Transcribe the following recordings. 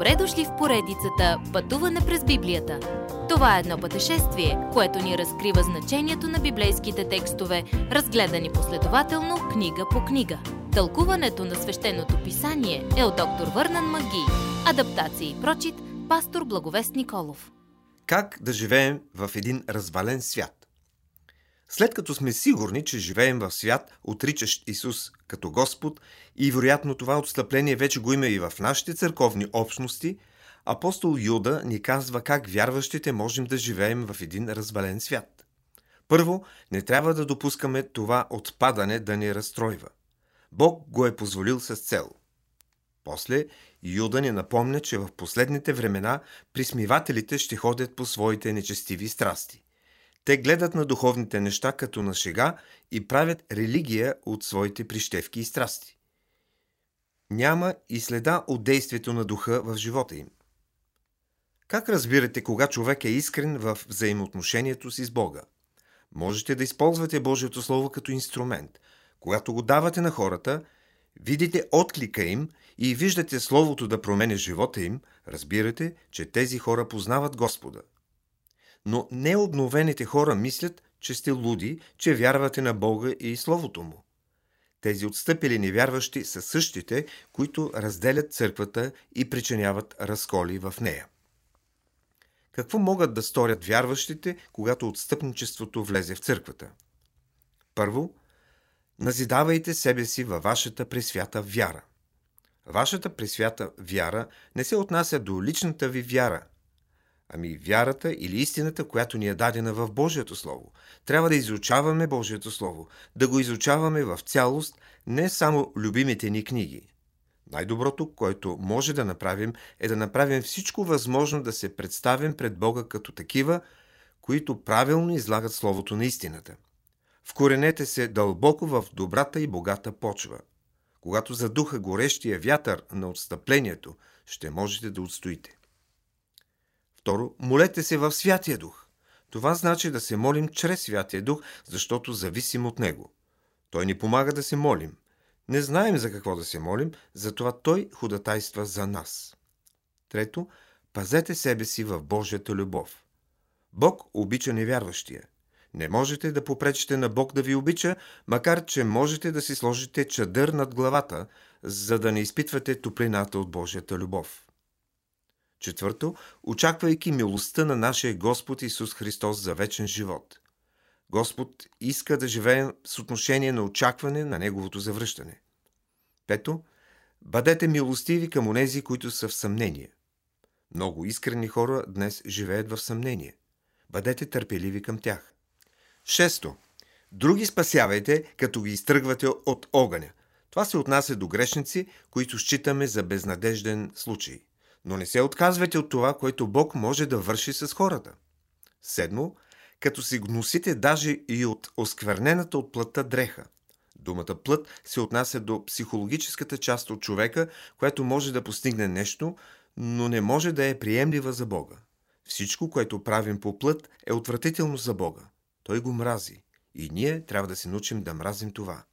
Добре дошли в поредицата Пътуване през Библията. Това е едно пътешествие, което ни разкрива значението на библейските текстове, разгледани последователно книга по книга. Тълкуването на свещеното писание е от доктор Върнан Маги. Адаптация и прочит, пастор Благовест Николов. Как да живеем в един развален свят? След като сме сигурни, че живеем в свят, отричащ Исус като Господ и вероятно това отстъпление вече го има и в нашите църковни общности, апостол Юда ни казва как вярващите можем да живеем в един развален свят. Първо, не трябва да допускаме това отпадане да ни разстройва. Бог го е позволил с цел. После Юда ни напомня, че в последните времена присмивателите ще ходят по своите нечестиви страсти – те гледат на духовните неща като на шега и правят религия от своите прищевки и страсти. Няма и следа от действието на духа в живота им. Как разбирате кога човек е искрен в взаимоотношението си с Бога? Можете да използвате Божието Слово като инструмент. Когато го давате на хората, видите отклика им и виждате Словото да променя живота им, разбирате, че тези хора познават Господа – но необновените хора мислят, че сте луди, че вярвате на Бога и Словото Му. Тези отстъпили невярващи са същите, които разделят църквата и причиняват разколи в нея. Какво могат да сторят вярващите, когато отстъпничеството влезе в църквата? Първо, назидавайте себе си във вашата пресвята вяра. Вашата пресвята вяра не се отнася до личната ви вяра, Ами вярата или истината, която ни е дадена в Божието Слово. Трябва да изучаваме Божието Слово, да го изучаваме в цялост, не само любимите ни книги. Най-доброто, което може да направим, е да направим всичко възможно да се представим пред Бога като такива, които правилно излагат Словото на истината. Вкоренете се дълбоко в добрата и богата почва. Когато задуха горещия вятър на отстъплението, ще можете да отстоите. Второ, молете се в Святия Дух. Това значи да се молим чрез Святия Дух, защото зависим от Него. Той ни помага да се молим. Не знаем за какво да се молим, затова Той ходатайства за нас. Трето, пазете себе си в Божията любов. Бог обича невярващия. Не можете да попречите на Бог да ви обича, макар че можете да си сложите чадър над главата, за да не изпитвате топлината от Божията любов. Четвърто, очаквайки милостта на нашия Господ Исус Христос за вечен живот. Господ иска да живеем с отношение на очакване на Неговото завръщане. Пето, бъдете милостиви към онези, които са в съмнение. Много искрени хора днес живеят в съмнение. Бъдете търпеливи към тях. Шесто. Други спасявайте, като ги изтръгвате от огъня. Това се отнася до грешници, които считаме за безнадежден случай но не се отказвайте от това, което Бог може да върши с хората. Седмо, като се гносите даже и от осквернената от плътта дреха. Думата плът се отнася до психологическата част от човека, която може да постигне нещо, но не може да е приемлива за Бога. Всичко, което правим по плът, е отвратително за Бога. Той го мрази. И ние трябва да се научим да мразим това.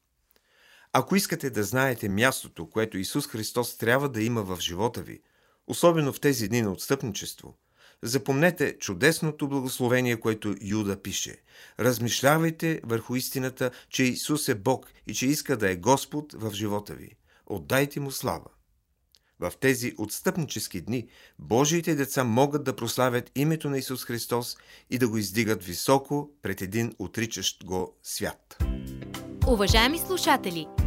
Ако искате да знаете мястото, което Исус Христос трябва да има в живота ви – особено в тези дни на отстъпничество. Запомнете чудесното благословение, което Юда пише. Размишлявайте върху истината, че Исус е Бог и че иска да е Господ в живота ви. Отдайте му слава. В тези отстъпнически дни Божиите деца могат да прославят името на Исус Христос и да го издигат високо пред един отричащ го свят. Уважаеми слушатели!